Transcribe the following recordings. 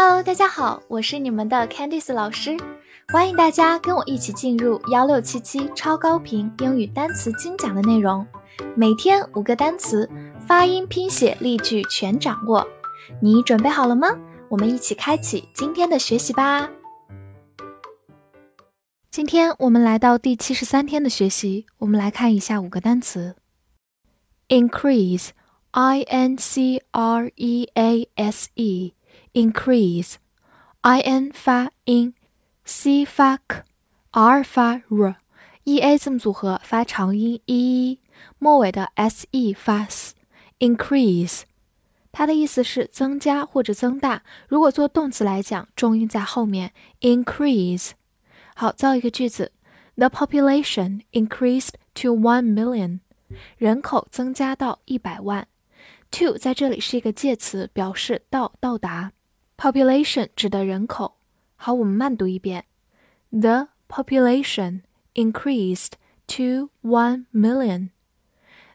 Hello，大家好，我是你们的 Candice 老师，欢迎大家跟我一起进入幺六七七超高频英语单词精讲的内容，每天五个单词，发音、拼写、例句全掌握，你准备好了吗？我们一起开启今天的学习吧。今天我们来到第七十三天的学习，我们来看一下五个单词：increase，i n c r e a s e e，increase，i n 发 in，c 发 k，r 发 r，e a 字母组合发长音 e，末尾的 s e 发 s，increase，它的意思是增加或者增大。如果做动词来讲，重音在后面，increase。好，造一个句子：The population increased to one million。人口增加到一百万。To 在这里是一个介词，表示到、到达。 Population 指的人口。好，我们慢读一遍：The population increased to one million.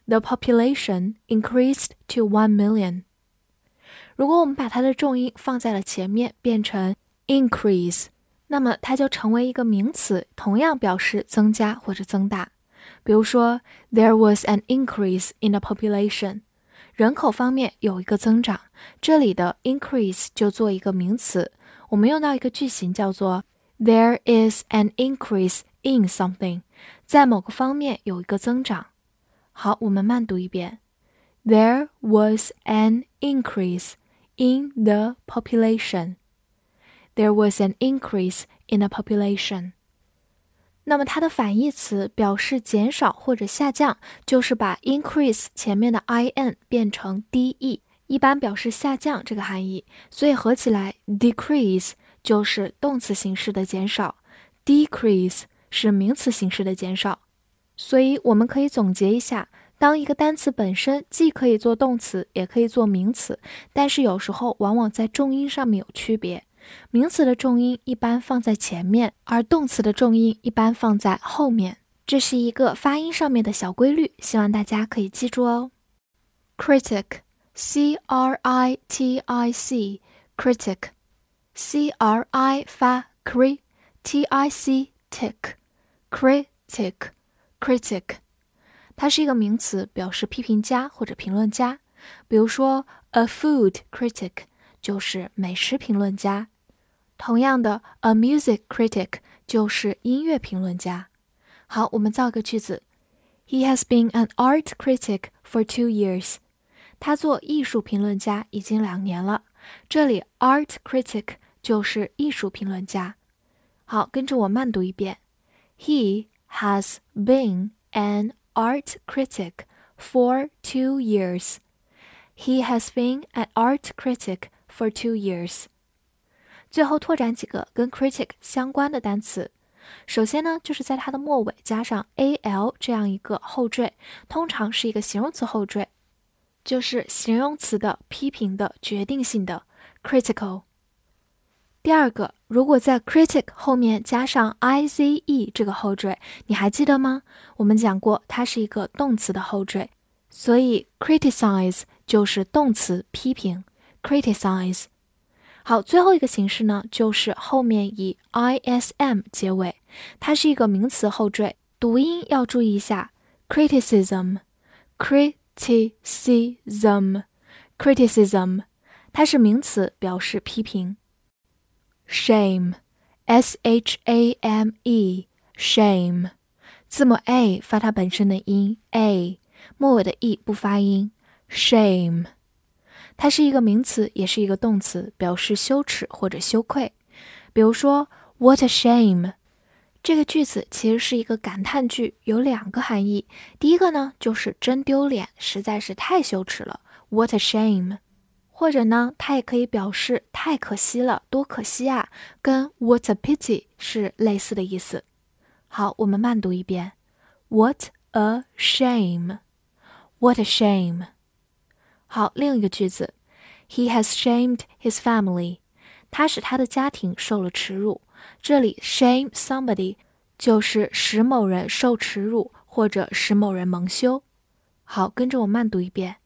The population increased to one million. 如果我们把它的重音放在了前面，变成 increase。那么它就成为一个名词，同样表示增加或者增大。比如说，There was an increase in the population，人口方面有一个增长。这里的 increase 就做一个名词，我们用到一个句型叫做 There is an increase in something，在某个方面有一个增长。好，我们慢读一遍，There was an increase in the population。There was an increase in the population。那么它的反义词表示减少或者下降，就是把 increase 前面的 i n 变成 d e，一般表示下降这个含义。所以合起来 decrease 就是动词形式的减少，decrease 是名词形式的减少。所以我们可以总结一下：当一个单词本身既可以做动词，也可以做名词，但是有时候往往在重音上面有区别。名词的重音一般放在前面，而动词的重音一般放在后面。这是一个发音上面的小规律，希望大家可以记住哦。critic，c r i t i c，critic，c r i 发 cri，t i c tic，critic，critic，它是一个名词，表示批评家或者评论家。比如说，a food critic 就是美食评论家。同样的，a music critic 就是音乐评论家。好，我们造个句子：He has been an art critic for two years。他做艺术评论家已经两年了。这里 art critic 就是艺术评论家。好，跟着我慢读一遍：He has been an art critic for two years. He has been an art critic for two years. 最后拓展几个跟 critic 相关的单词。首先呢，就是在它的末尾加上 al 这样一个后缀，通常是一个形容词后缀，就是形容词的批评的、决定性的 critical。第二个，如果在 critic 后面加上 ize 这个后缀，你还记得吗？我们讲过，它是一个动词的后缀，所以 criticize 就是动词批评，criticize。好，最后一个形式呢，就是后面以 ism 结尾，它是一个名词后缀，读音要注意一下，criticism，criticism，criticism，它是名词，表示批评。shame，s h a m e，shame，字母 a 发它本身的音 a，末尾的 e 不发音，shame。它是一个名词，也是一个动词，表示羞耻或者羞愧。比如说，What a shame！这个句子其实是一个感叹句，有两个含义。第一个呢，就是真丢脸，实在是太羞耻了，What a shame！或者呢，它也可以表示太可惜了，多可惜啊，跟 What a pity 是类似的意思。好，我们慢读一遍，What a shame！What a shame！好，另一个句子，He has shamed his family。他使他的家庭受了耻辱。这里 shame somebody 就是使某人受耻辱或者使某人蒙羞。好，跟着我慢读一遍，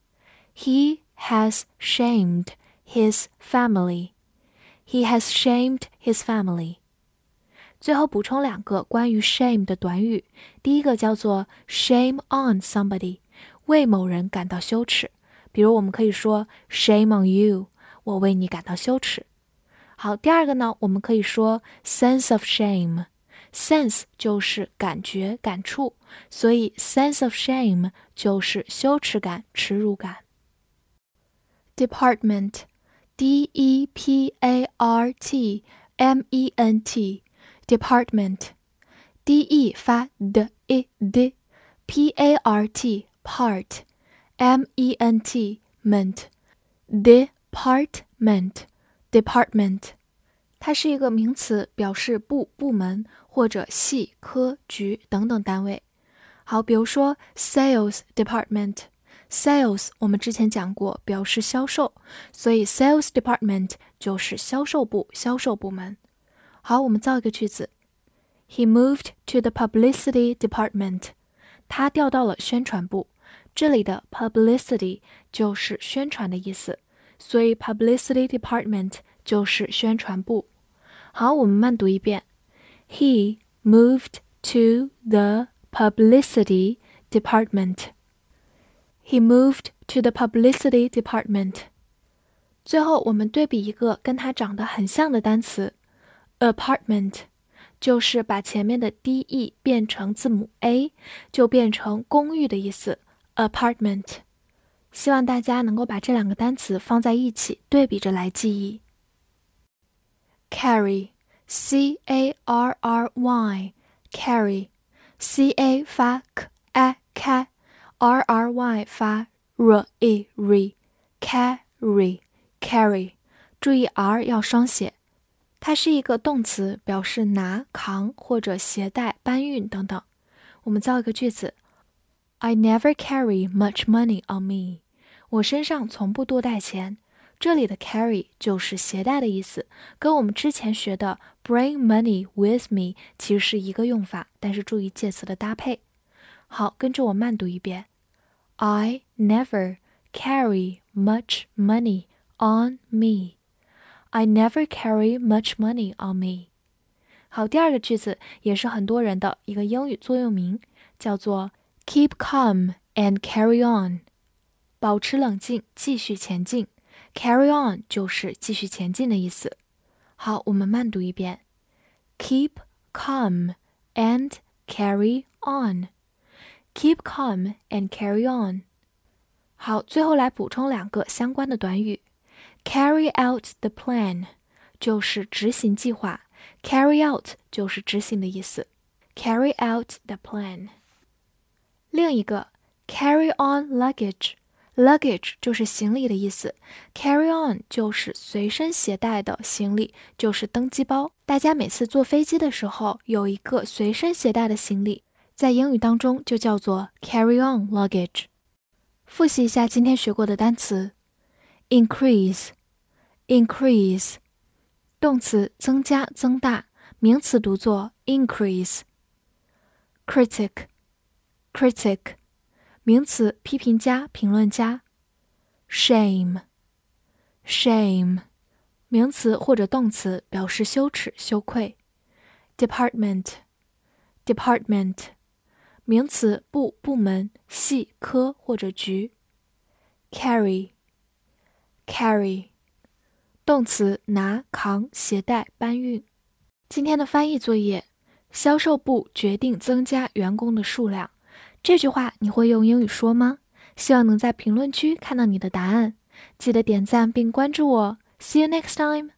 He has shamed his family。 He has shamed his family。最后补充两个关于 shame 的短语，第一个叫做 shame on somebody，为某人感到羞耻。 比如我们可以说 shame on you，我为你感到羞耻。好，第二个呢，我们可以说 sense of shame，sense 就是感觉、感触，所以 sense of shame 就是羞耻感、耻辱感。department，d e p a r t m e n t，department，d e 发 d e d，p a r t part，m e n t ment，department。Department，它是一个名词，表示部、部门或者系、科、局等等单位。好，比如说 Sales Department，Sales 我们之前讲过，表示销售，所以 Sales Department 就是销售部、销售部门。好，我们造一个句子：He moved to the publicity department。他调到了宣传部。 这里的 publicity 就是宣传的意思。所以，publicity department 就是宣传部。好，我们慢读一遍。He moved to the publicity department. He moved to the publicity department. 最后，我们对比一个跟它长得很像的单词，apartment，就是把前面的 d e 变成字母 a，就变成公寓的意思。apartment。希望大家能够把这两个单词放在一起，对比着来记忆。carry，c a r r y，carry，c a 发 k a k，r r y 发 r e r，carry，carry，注意 r 要双写。它是一个动词，表示拿、扛或者携带、搬运等等。我们造一个句子：I never carry much money on me。我身上从不多带钱，这里的 carry 就是携带的意思，跟我们之前学的 bring money with me 其实是一个用法，但是注意介词的搭配。好，跟着我慢读一遍：I never carry much money on me. I never carry much money on me. 好，第二个句子也是很多人的一个英语座右铭，叫做 keep calm and carry on。保持冷静，继续前进。Carry on 就是继续前进的意思。好，我们慢读一遍：Keep calm and carry on. Keep calm and carry on. 好，最后来补充两个相关的短语：Carry out the plan 就是执行计划，Carry out 就是执行的意思。Carry out the plan。 另一个，Carry on luggage。Luggage 就是行李的意思，carry on 就是随身携带的行李，就是登机包。大家每次坐飞机的时候有一个随身携带的行李，在英语当中就叫做 carry on luggage。复习一下今天学过的单词：increase，increase，动词增加、增大，名词读作 increase。critic critic，。名词，批评家、评论家。shame，shame，名词或者动词，表示羞耻、羞愧。department，department，名词，部、部门、系、科或者局。carry，carry，动词，拿、扛、携带、搬运。今天的翻译作业：销售部决定增加员工的数量。这句话你会用英语说吗？希望能在评论区看到你的答案。记得点赞并关注我。See you next time.